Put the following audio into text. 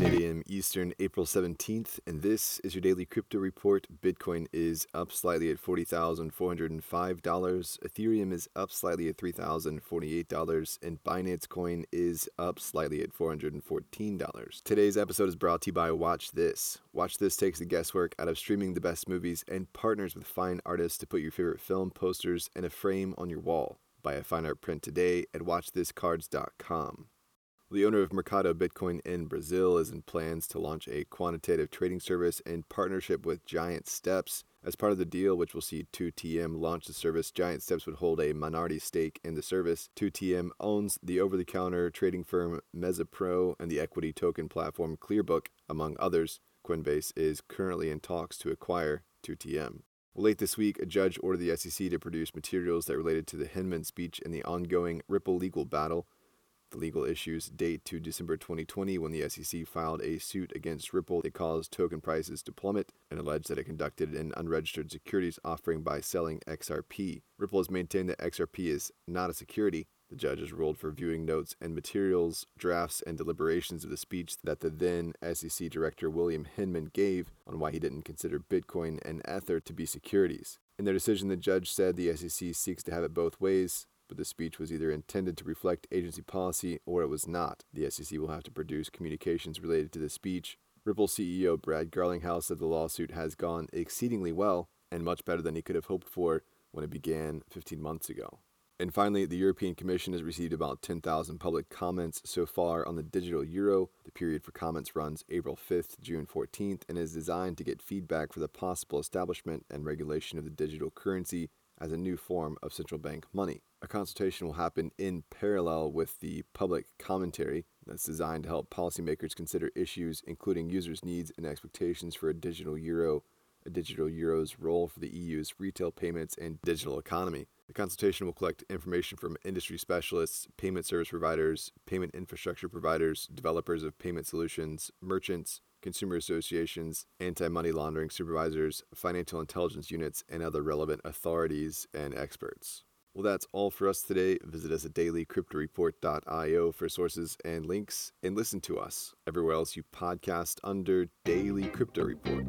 It's 8 a.m. Eastern, April 17th, and this is your daily crypto report. Bitcoin is up slightly at $40,405. Ethereum is up slightly at $3,048, and Binance Coin is up slightly at $414. Today's episode is brought to you by Watch This. Watch This takes the guesswork out of streaming the best movies and partners with fine artists to put your favorite film posters in a frame on your wall. Buy a fine art print today at watchthiscards.com. The owner of Mercado Bitcoin in Brazil is in plans to launch a quantitative trading service in partnership with Giant Steps. As part of the deal, which will see 2TM launch the service, Giant Steps would hold a minority stake in the service. 2TM owns the over the counter trading firm Mezapro and the equity token platform Clearbook, among others. Coinbase is currently in talks to acquire 2TM. Late this week, a judge ordered the SEC to produce materials that related to the Hinman speech in the ongoing Ripple legal battle. The legal issues date to December 2020 when the SEC filed a suit against Ripple that caused token prices to plummet and alleged that it conducted an unregistered securities offering by selling XRP. Ripple has maintained that XRP is not a security. The judge has ruled for viewing notes and materials, drafts, and deliberations of the speech that the then SEC Director William Hinman gave on why he didn't consider Bitcoin and Ether to be securities. In their decision, the judge said the SEC seeks to have it both ways but the speech was either intended to reflect agency policy or it was not. The SEC will have to produce communications related to the speech. Ripple CEO Brad Garlinghouse said the lawsuit has gone exceedingly well and much better than he could have hoped for when it began 15 months ago. And finally, the European Commission has received about 10,000 public comments so far on the digital euro. The period for comments runs April 5th, June 14th, and is designed to get feedback for the possible establishment and regulation of the digital currency as a new form of central bank money. A consultation will happen in parallel with the public commentary that's designed to help policymakers consider issues including users' needs and expectations for a digital euro, a digital euro's role for the EU's retail payments and digital economy. The consultation will collect information from industry specialists, payment service providers, payment infrastructure providers, developers of payment solutions, merchants, consumer associations, anti money laundering supervisors, financial intelligence units, and other relevant authorities and experts. Well, that's all for us today. Visit us at dailycryptoreport.io for sources and links, and listen to us everywhere else you podcast under Daily Crypto Report.